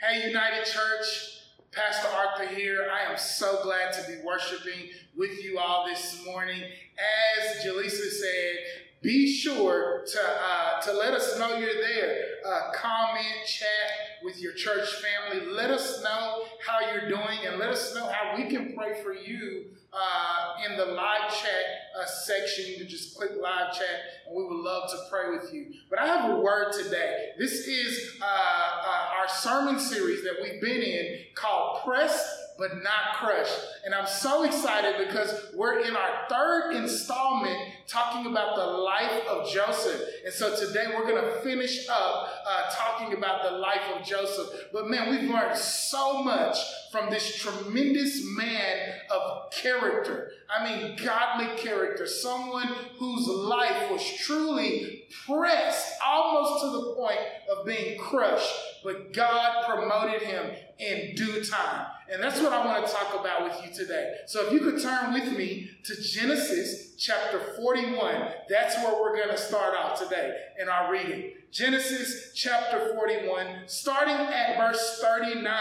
Hey, United Church, Pastor Arthur here. I am so glad to be worshiping with you all this morning. As Jaleesa said, be sure to uh, to let us know you're there. Uh, comment, chat with your church family. Let us know how you're doing, and let us know how we can pray for you uh, in the live chat uh, section. You can just click live chat, and we would love to pray with you. But I have a word today. This is uh, uh, our sermon series that we've been in called Press but not crushed. And I'm so excited because we're in our third installment talking about the life of Joseph. And so today we're going to finish up uh, talking about the life of Joseph. But man, we've learned so much from this tremendous man of character. I mean, godly character. Someone whose life was truly pressed almost to the point of being crushed. But God promoted him in due time. And that's what I want to talk about with you today. So if you could turn with me to Genesis chapter 41, that's where we're going to start off today in our reading. Genesis chapter 41, starting at verse 39.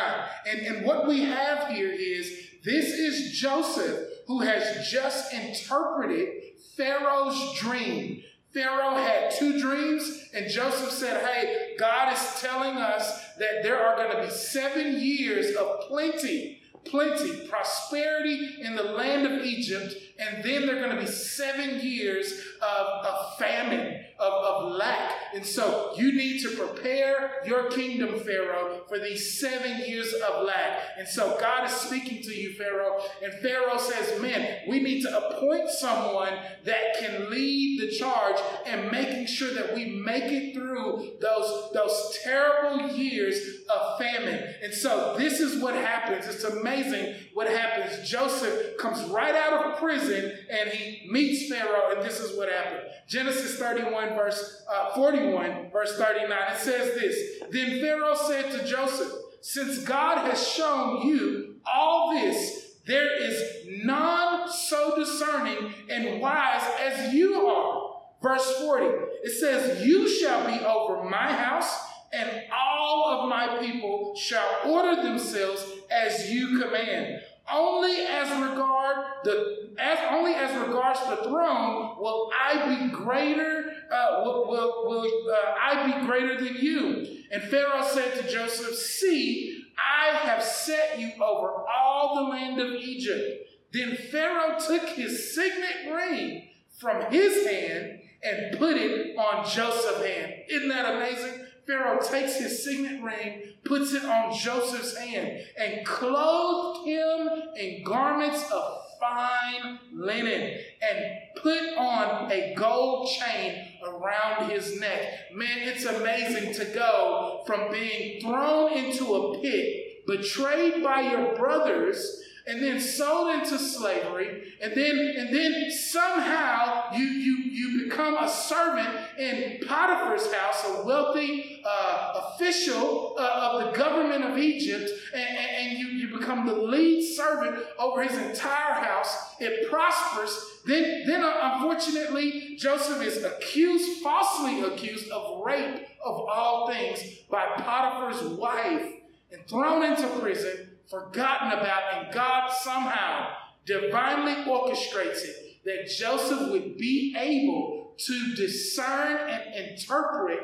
And, and what we have here is this is Joseph who has just interpreted Pharaoh's dream. Pharaoh had two dreams, and Joseph said, Hey, God is telling us that there are going to be seven years of plenty, plenty, prosperity in the land of Egypt, and then there are going to be seven years of, of famine of, of lack. And so you need to prepare your kingdom, Pharaoh, for these seven years of lack. And so God is speaking to you, Pharaoh. And Pharaoh says, Man, we need to appoint someone that can lead the charge and making sure that we make it through those, those terrible years of famine. And so this is what happens. It's amazing what happens. Joseph comes right out of prison and he meets Pharaoh, and this is what happened. Genesis 31, verse uh, 41, verse 39, it says this Then Pharaoh said to Joseph, Since God has shown you all this, there is none so discerning and wise as you are. Verse 40, it says, You shall be over my house, and all of my people shall order themselves as you command. Only as regard the as only as regards the throne will I be greater. Uh, will will, will uh, I be greater than you? And Pharaoh said to Joseph, See, I have set you over all the land of Egypt. Then Pharaoh took his signet ring from his hand and put it on Joseph's hand. Isn't that amazing? Pharaoh takes his signet ring, puts it on Joseph's hand, and clothed him in garments of fine linen and put on a gold chain around his neck. Man, it's amazing to go from being thrown into a pit, betrayed by your brothers, and then sold into slavery, and then and then somehow you you you become a servant in Potiphar's house, a wealthy uh, official uh, of the government of Egypt, and, and, you, you become the lead servant over his entire house. It prospers. Then, then uh, unfortunately, Joseph is accused, falsely accused of rape of all things by Potiphar's wife and thrown into prison forgotten about, and God somehow divinely orchestrates it that Joseph would be able to discern and interpret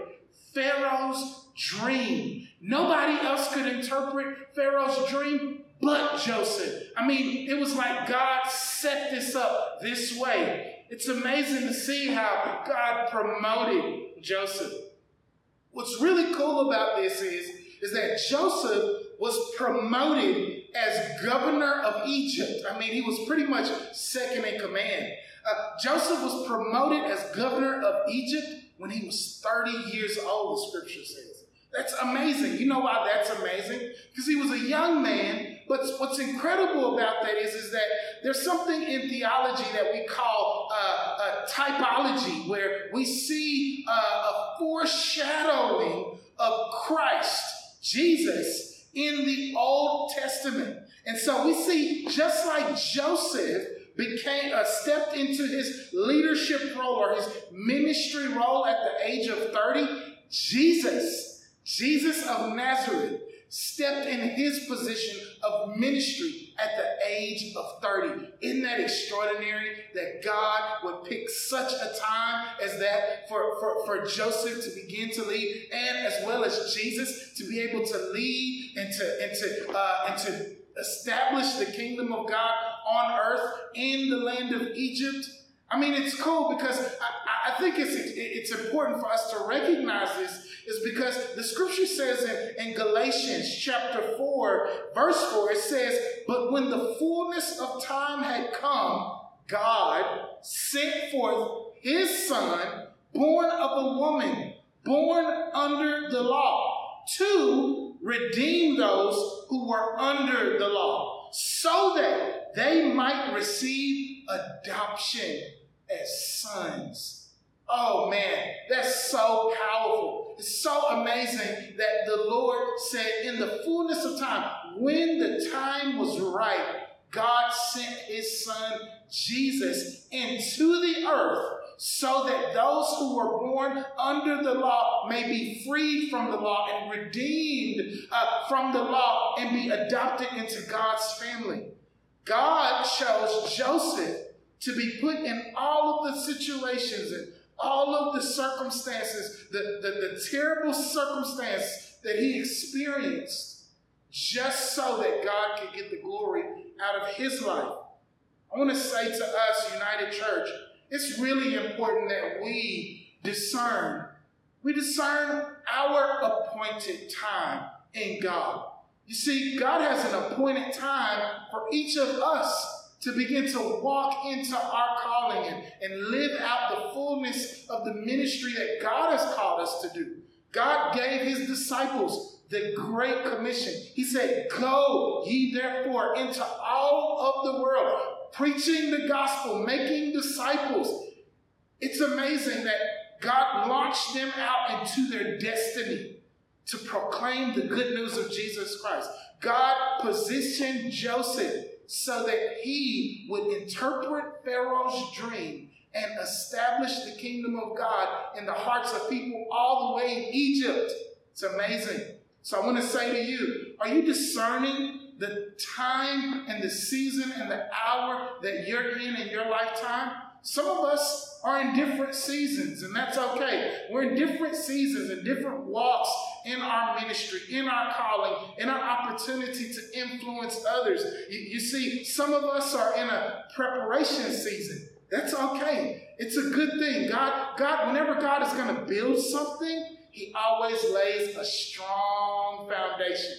Pharaoh's dream. Nobody else could interpret Pharaoh's dream but Joseph. I mean, it was like God set this up this way. It's amazing to see how God promoted Joseph. What's really cool about this is, is that Joseph was promoted as governor of Egypt. I mean, he was pretty much second in command. Uh, Joseph was promoted as governor of Egypt when he was 30 years old, the scripture says. That's amazing. You know why that's amazing? Because he was a young man. But what's incredible about that is, is that there's something in theology that we call uh, a typology, where we see uh, a foreshadowing of Christ, Jesus, in the Old Testament. And so we see just like Joseph became uh, stepped into his leadership role or his ministry role at the age of 30, Jesus, Jesus of Nazareth, stepped in his position of ministry at the age of 30. Isn't that extraordinary that God would pick such a time as that for, for, for Joseph to begin to lead and as well as Jesus to be able to lead and to, and to, uh, and to establish the kingdom of God on earth in the land of Egypt? I mean, it's cool because I, I think it's, it's important for us to recognize this is because the scripture says in, in Galatians chapter 4, verse 4, it says, But when the fullness of time had come, God sent forth his son, born of a woman, born under the law, to redeem those who were under the law, so that they might receive adoption as sons. Oh man, that's so powerful. It's so amazing that the Lord said, in the fullness of time, when the time was right, God sent his son Jesus into the earth so that those who were born under the law may be freed from the law and redeemed uh, from the law and be adopted into God's family. God chose Joseph to be put in all of the situations and all of the circumstances, the, the, the terrible circumstance that he experienced, just so that God could get the glory out of his life. I want to say to us, United Church, it's really important that we discern. We discern our appointed time in God. You see, God has an appointed time for each of us to begin to walk into our calling and, and live out the fullness of the ministry that God has called us to do. God gave his disciples the Great Commission. He said, Go ye therefore into all of the world, preaching the gospel, making disciples. It's amazing that God launched them out into their destiny to proclaim the good news of Jesus Christ. God positioned Joseph so that he would interpret Pharaoh's dream and establish the kingdom of God in the hearts of people all the way in Egypt. It's amazing. So I want to say to you, are you discerning the time and the season and the hour that you're in in your lifetime? Some of us are in different seasons, and that's okay. We're in different seasons and different walks in our ministry, in our calling, in our opportunity to influence others. You, you see, some of us are in a preparation season. That's okay. It's a good thing. God, God, whenever God is going to build something, He always lays a strong foundation.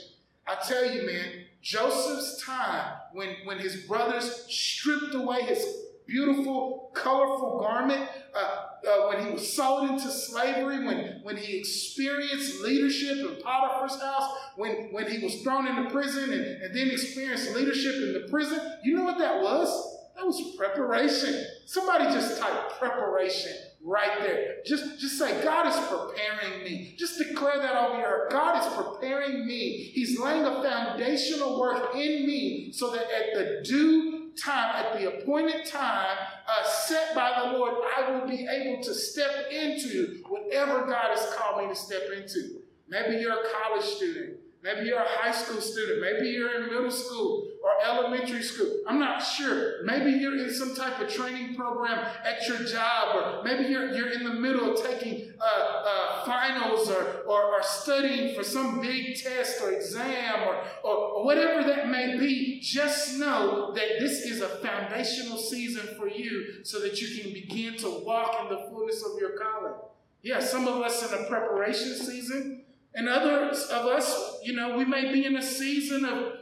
I tell you, man, Joseph's time when, when his brothers stripped away his beautiful, colorful garment, uh, uh, when he was sold into slavery, when, when he experienced leadership in Potiphar's house, when, when he was thrown into prison and, and then experienced leadership in the prison, you know what that was? That was preparation. Somebody just type preparation right there. Just, just say, God is preparing me. Just declare that over your God is preparing me. He's laying a foundational work in me so that at the due time, at the appointed time uh, set by the Lord, I will be able to step into whatever God has called me to step into. Maybe you're a college student. Maybe you're a high school student. Maybe you're in middle school or elementary school. I'm not sure. Maybe you're in some type of training program at your job, or maybe you're, you're in the middle of taking uh, uh, finals or, or, or, studying for some big test or exam or, or, or whatever that may be. Just know that this is a foundational season for you so that you can begin to walk in the fullness of your calling. Yeah, some of us in a preparation season. And others of us, you know, we may be in a season of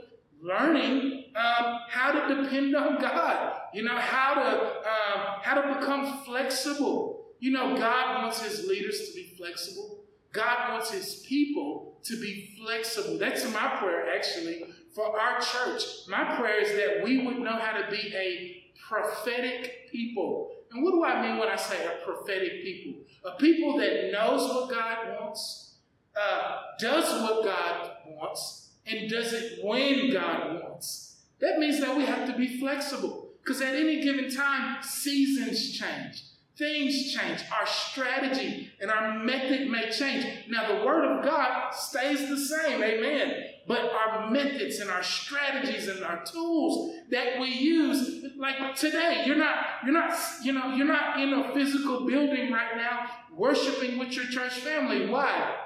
learning um, how to depend on God. You know, how to um, how to become flexible. You know, God wants His leaders to be flexible. God wants His people to be flexible. That's my prayer, actually, for our church. My prayer is that we would know how to be a prophetic people. And what do I mean when I say a prophetic people? A people that knows what God wants uh, does what God wants and does it when God wants. That means that we have to be flexible because at any given time, seasons change. Things change. Our strategy and our method may change. Now, the Word of God stays the same. Amen. but our methods and our strategies and our tools that we use. Like today, you're not, you're not, you know, you're not in a physical building right now worshiping with your church family. Why?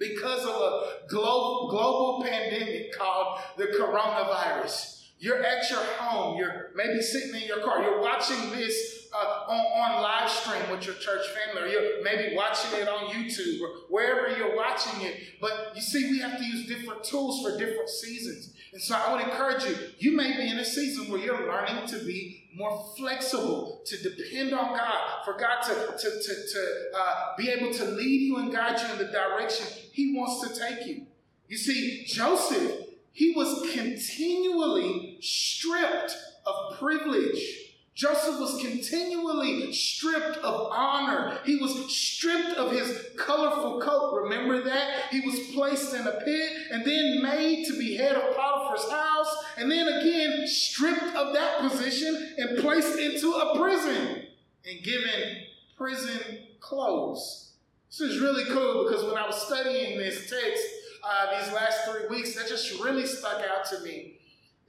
Because of a global, global pandemic called the coronavirus. You're at your home. You're maybe sitting in your car. You're watching this uh, on, on live stream with your church family, or you're maybe watching it on YouTube or wherever you're watching it. But you see, we have to use different tools for different seasons. And so I would encourage you, you may be in a season where you're learning to be more flexible, to depend on God, for God to, to, to, to uh, be able to lead you and guide you in the direction He wants to take you. You see, Joseph he was continually stripped of privilege. Joseph was continually stripped of honor. He was stripped of his colorful coat. Remember that? He was placed in a pit and then made to be head of Potiphar's house, and then again stripped of that position and placed into a prison and given prison clothes. This is really cool because when I was studying this text, uh, these last three weeks that just really stuck out to me.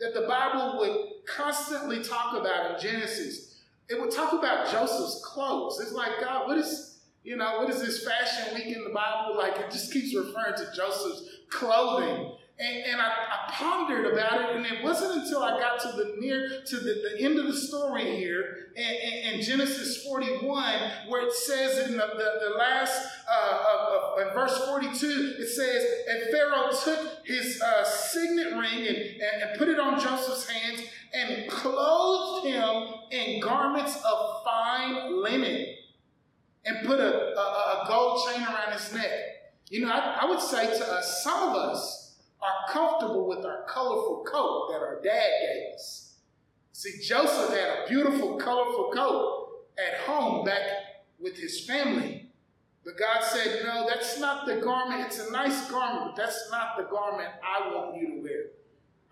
That the Bible would constantly talk about in Genesis. It would talk about Joseph's clothes. It's like, God, what is, you know, what is this fashion week in the Bible? Like it just keeps referring to Joseph's clothing. And, and I, I, pondered about it, and it wasn't until I got to the near to the, the end of the story here in, in, Genesis 41, where it says in the, the, the last uh, of, of, in verse 42, it says, And Pharaoh took his uh, signet ring and, and, and put it on Joseph's hands and clothed him in garments of fine linen and put a, a, a gold chain around his neck. You know, I, I would say to us, some of us, are comfortable with our colorful coat that our dad gave us. See, Joseph had a beautiful, colorful coat at home back with his family. But God said, No, that's not the garment. It's a nice garment, but that's not the garment I want you to wear.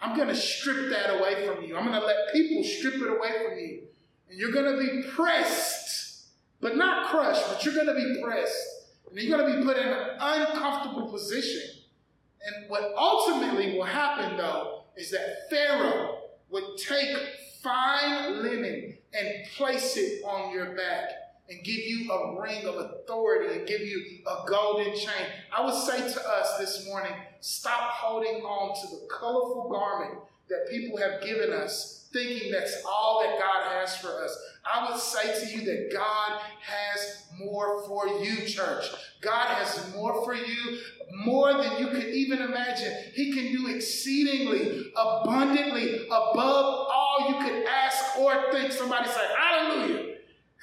I'm going to strip that away from you. I'm going to let people strip it away from you. And you're going to be pressed, but not crushed, but you're going to be pressed. And you're going to be put in an uncomfortable position and what ultimately will happen, though, is that Pharaoh would take fine linen and place it on your back and give you a ring of authority and give you a golden chain. I would say to us this morning stop holding on to the colorful garment that people have given us, thinking that's all that God has for us. I would say to you that God has more for you, church. God has more for you, more than you could even imagine. He can do exceedingly, abundantly, above all you could ask or think. Somebody say, Hallelujah.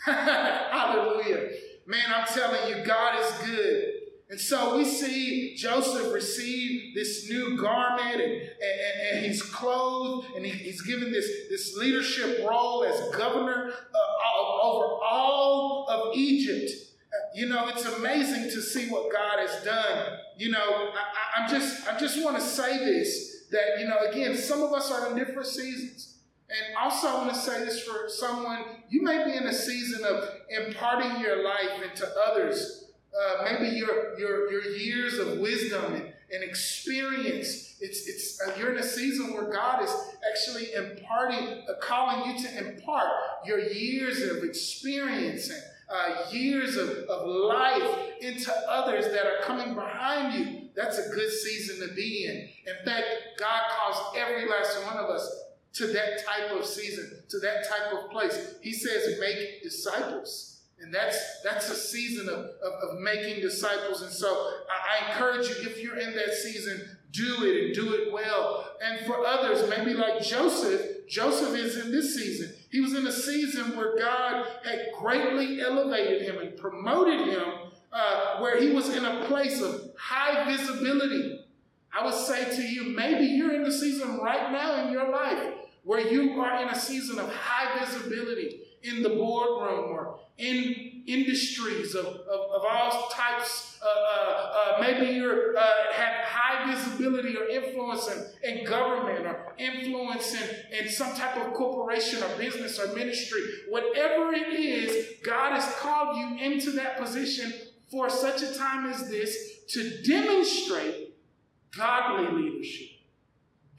Hallelujah. Man, I'm telling you, God is good. And so we see Joseph receive this new garment and, and, and he's clothed and he, he's given this, this leadership role as governor uh, over all of Egypt. You know, it's amazing to see what God has done. You know, I, I, am just, I just want to say this that, you know, again, some of us are in different seasons. And also, I want to say this for someone, you may be in a season of imparting your life into others uh, maybe your, your, your years of wisdom and, and experience. It's, it's, uh, you're in a season where God is actually imparting, uh, calling you to impart your years of experience and uh, years of, of life into others that are coming behind you. That's a good season to be in. In fact, God calls every last one of us to that type of season, to that type of place. He says, make disciples. And that's that's a season of, of, of, making disciples. And so I, encourage you, if you're in that season, do it and do it well. And for others, maybe like Joseph, Joseph is in this season. He was in a season where God had greatly elevated him and promoted him, uh, where he was in a place of high visibility. I would say to you, maybe you're in the season right now in your life where you are in a season of high visibility in the boardroom or in industries of, of, of all types. Uh, uh, uh, maybe you uh, have high visibility or influence in, in government or influence in, in some type of corporation or business or ministry. Whatever it is, God has called you into that position for such a time as this to demonstrate godly leadership.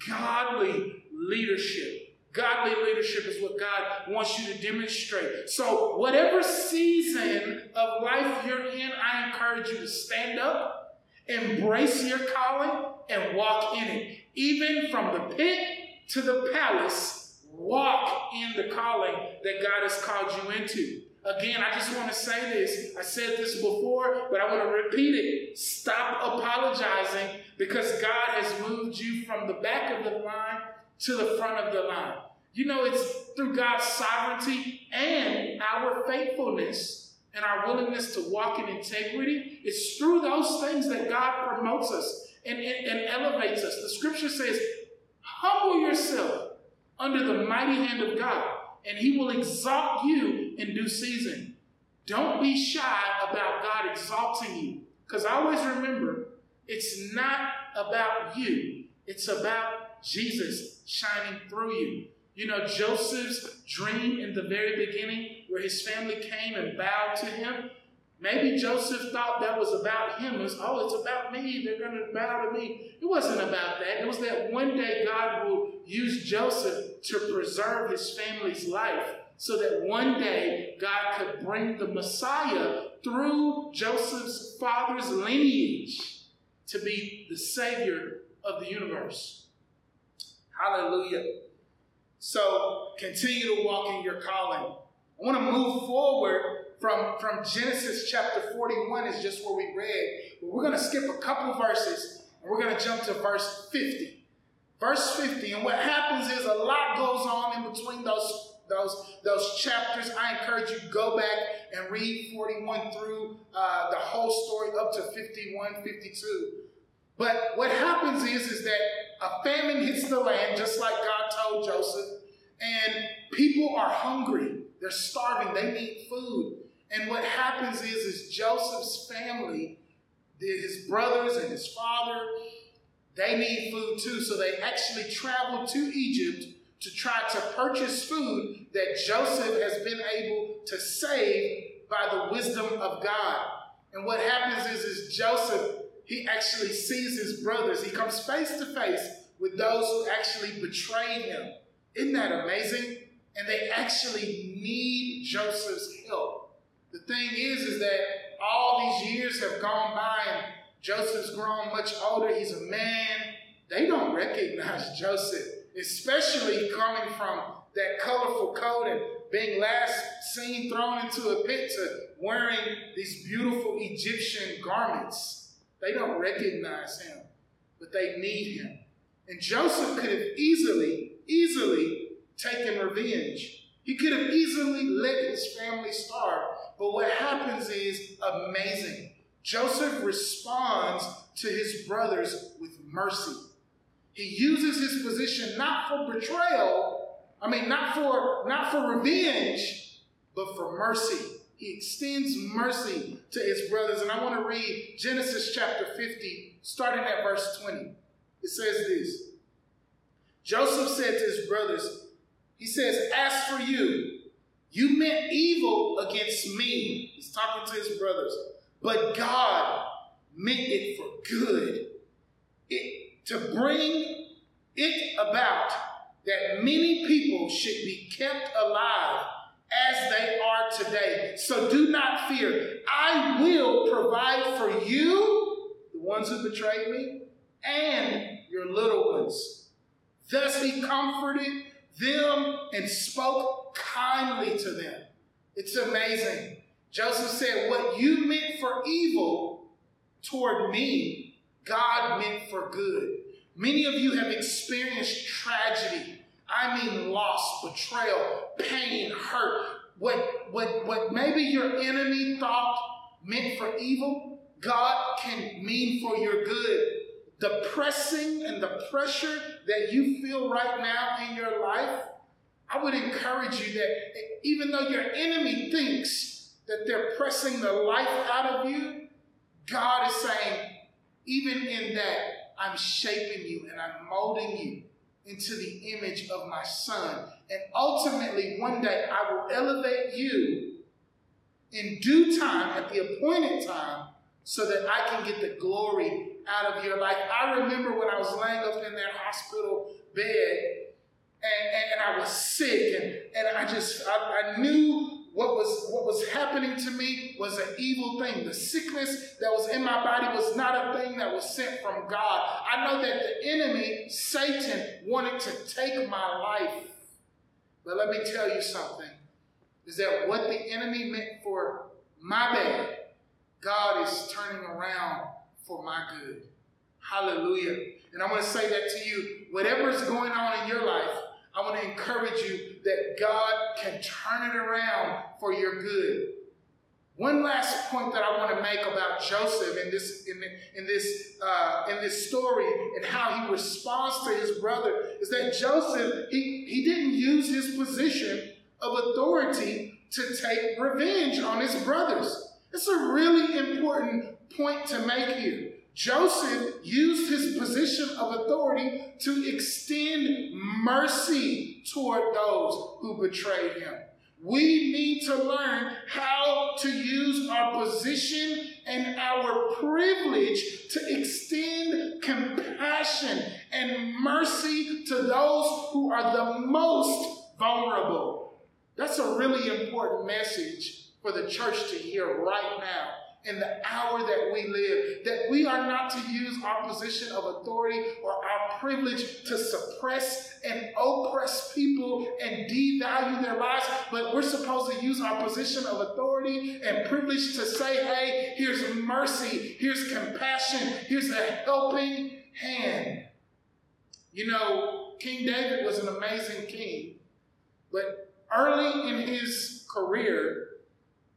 Godly leadership. Godly leadership is what God wants you to demonstrate. So, whatever season of life you're in, I encourage you to stand up, embrace your calling, and walk in it. Even from the pit to the palace, walk in the calling that God has called you into. Again, I just want to say this. I said this before, but I want to repeat it. Stop apologizing because God has moved you from the back of the line to the front of the line. You know, it's through God's sovereignty and our faithfulness and our willingness to walk in integrity. It's through those things that God promotes us and, and, and elevates us. The scripture says, Humble yourself under the mighty hand of God, and he will exalt you in due season. Don't be shy about God exalting you. Because always remember, it's not about you, it's about Jesus shining through you. You know, Joseph's dream in the very beginning, where his family came and bowed to him, maybe Joseph thought that was about him. It was, oh, it's about me. They're going to bow to me. It wasn't about that. It was that one day God will use Joseph to preserve his family's life so that one day God could bring the Messiah through Joseph's father's lineage to be the Savior of the universe. Hallelujah. So continue to walk in your calling. I want to move forward from, from Genesis chapter 41 is just where we read. But we're going to skip a couple verses and we're going to jump to verse 50. Verse 50, and what happens is a lot goes on in between those those those chapters. I encourage you go back and read 41 through uh, the whole story up to 51, 52. But what happens is, is that a famine hits the land, just like God told Joseph, and people are hungry. They're starving. They need food. And what happens is, is Joseph's family, his brothers and his father, they need food too. So they actually travel to Egypt to try to purchase food that Joseph has been able to save by the wisdom of God. And what happens is, is Joseph he actually sees his brothers. He comes face to face with those who actually betrayed him. Isn't that amazing? And they actually need Joseph's help. The thing is, is that all these years have gone by and Joseph's grown much older. He's a man. They don't recognize Joseph, especially coming from that colorful coat and being last seen thrown into a pit to wearing these beautiful Egyptian garments. They don't recognize him, but they need him. And Joseph could have easily, easily taken revenge. He could have easily let his family starve. But what happens is amazing. Joseph responds to his brothers with mercy. He uses his position not for betrayal, I mean not for not for revenge, but for mercy. He extends mercy to his brothers. And I want to read Genesis chapter 50, starting at verse 20. It says this Joseph said to his brothers, He says, As for you, you meant evil against me. He's talking to his brothers. But God meant it for good. It, to bring it about that many people should be kept alive as they are today. So do not fear. I will provide for you, the ones who betrayed me, and your little ones. Thus he comforted them and spoke kindly to them. It's amazing. Joseph said, What you meant for evil toward me, God meant for good. Many of you have experienced tragedy I mean loss, betrayal, pain, hurt. What, what, what maybe your enemy thought meant for evil, God can mean for your good. The pressing and the pressure that you feel right now in your life, I would encourage you that even though your enemy thinks that they're pressing the life out of you, God is saying, even in that, I'm shaping you and I'm molding you into the image of my son. And ultimately, one day I will elevate you in due time, at the appointed time, so that I can get the glory out of your life. I remember when I was laying up in that hospital bed and, and, and I was sick and, and I just, I, I knew what was what was happening to me was an evil thing. The sickness that was in my body was not a thing that was sent from God. I know that the enemy, Satan, wanted to take my life. But let me tell you something. Is that what the enemy meant for my bad, God is turning around for my good. Hallelujah. And I want to say that to you. Whatever is going on in your life, I want to encourage you that God can turn it around for your good. One last point that I want to make about Joseph in this in, in this uh, in this story and how he responds to his brother is that Joseph he, he didn't use his position of authority to take revenge on his brothers. It's a really important point to make here. Joseph used his position of authority to extend mercy toward those who betrayed him. We need to learn how to use our position and our privilege to extend compassion and mercy to those who are the most vulnerable. That's a really important message for the church to hear right now in the hour that we live, that we are not to use our position of authority or our privilege to suppress and oppress people and devalue their lives, but we're supposed to use our position of authority and privilege to say, hey, here's mercy, here's compassion, here's a helping hand. You know, King David was an amazing king, but early in his career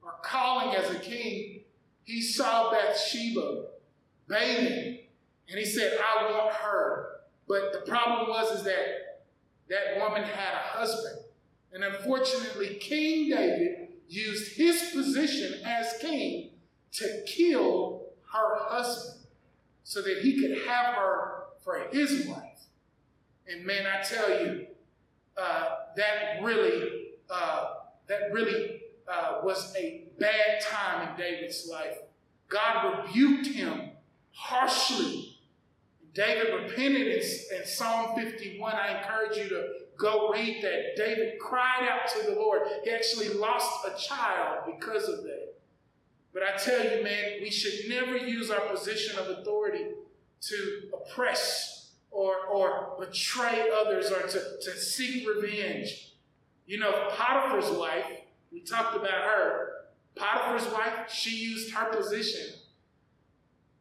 or calling as a king, he saw Bathsheba bathing, and he said, I want her. But the problem was is that that woman had a husband. And unfortunately, King David used his position as king to kill her husband so that he could have her for his wife. And man, I tell you, uh, that really, uh, that really uh, was a bad time in David's life. God rebuked him harshly. David repented in, in Psalm 51. I encourage you to go read that. David cried out to the Lord. He actually lost a child because of that. But I tell you, man, we should never use our position of authority to oppress or, or betray others or to, to seek revenge. You know, Potiphar's wife, we talked about her. Potiphar's wife, she used her position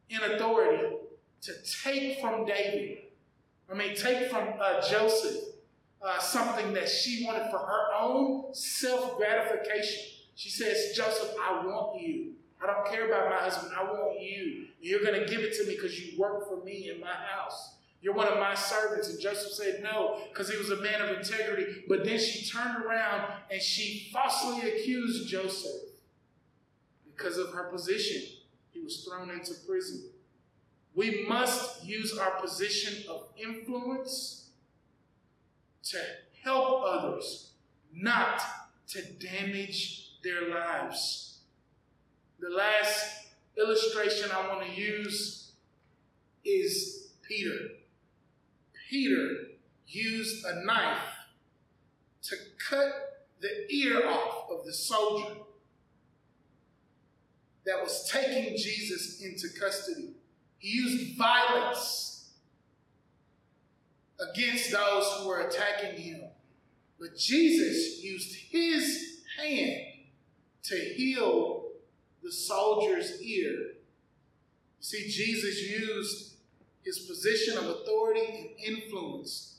in authority to take from David, I mean, take from uh, Joseph uh, something that she wanted for her own self gratification. She says, Joseph, I want you. I don't care about my husband. I want you. You're going to give it to me because you work for me in my house. You're one of my servants. And Joseph said no, because he was a man of integrity. But then she turned around and she falsely accused Joseph because of her position. He was thrown into prison. We must use our position of influence to help others, not to damage their lives. The last illustration I want to use is Peter. Peter used a knife to cut the ear off of the soldier that was taking Jesus into custody. He used violence against those who were attacking him. But Jesus used his hand to heal the soldier's ear. See, Jesus used his position of authority and influence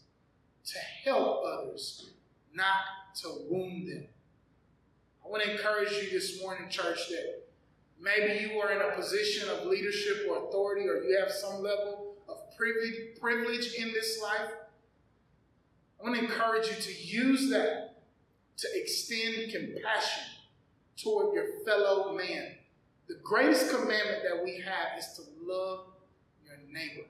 to help others, not to wound them. I want to encourage you this morning, church, that maybe you are in a position of leadership or authority, or you have some level of privilege in this life. I want to encourage you to use that to extend compassion toward your fellow man. The greatest commandment that we have is to love your neighbor.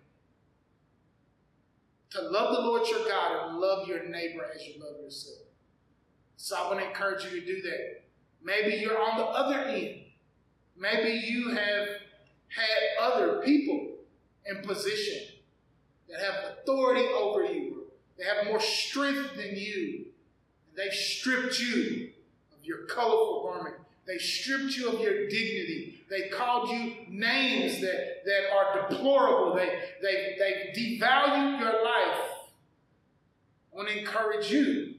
To love the Lord your God and love your neighbor as you love yourself. So I want to encourage you to do that. Maybe you're on the other end. Maybe you have had other people in position, that have authority over you, they have more strength than you. And they've stripped you of your colorful garment. They stripped you of your dignity. They called you names that, that are deplorable. They, they, they devalued your life. I want to encourage you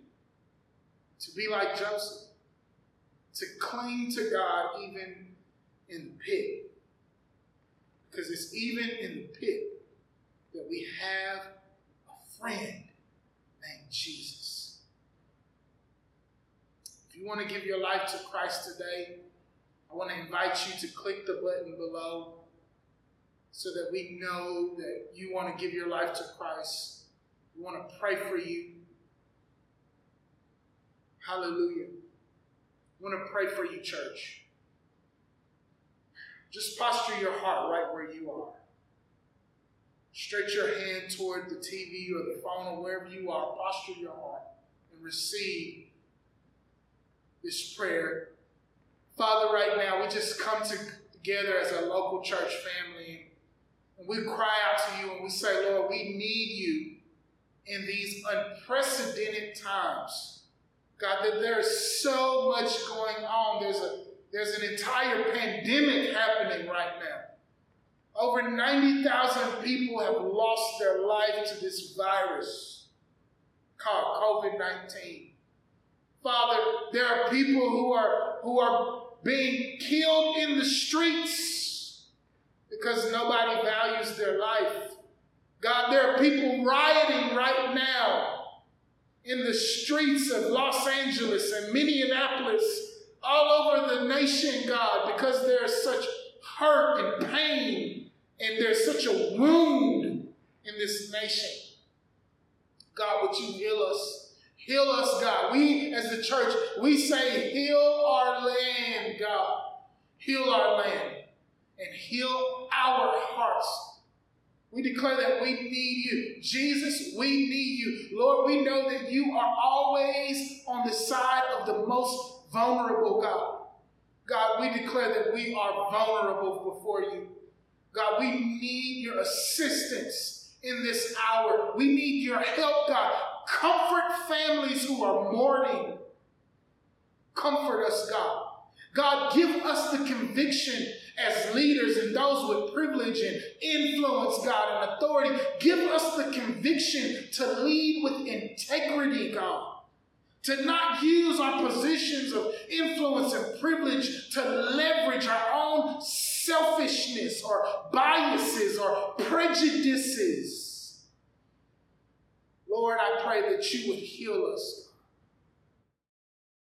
to be like Joseph, to cling to God even in the pit. Because it's even in the pit that we have a friend named Jesus. If you want to give your life to Christ today, I want to invite you to click the button below so that we know that you want to give your life to Christ. We want to pray for you. Hallelujah. I want to pray for you, church. Just posture your heart right where you are. Stretch your hand toward the TV or the phone or wherever you are. Posture your heart and receive this prayer. Father, right now, we just come together as a local church family and we cry out to you and we say, Lord, we need you in these unprecedented times. God, that there is so much going on. There's a there's an entire pandemic happening right now. Over 90,000 people have lost their life to this virus called COVID 19. Father, there are people who are, who are being killed in the streets because nobody values their life. God, there are people rioting right now in the streets of Los Angeles and Minneapolis, all over the nation, God, because there's such hurt and pain and there's such a wound in this nation. God, would you heal us? Heal us, God. We, as the church, we say, heal our land, God. Heal our land and heal our hearts we declare that we need you. Jesus, we need you. Lord, we know that you are always on the side of the most vulnerable, God. God, we declare that we are vulnerable before you. God, we need your assistance in this hour. We need your help, God. Comfort families who are mourning. Comfort us, God. God, give us the conviction as leaders and those with privilege and influence, God, and authority. Give us the conviction to lead with integrity, God. To not use our positions of influence and privilege to leverage our own selfishness or biases or prejudices. Lord, I pray that you would heal us.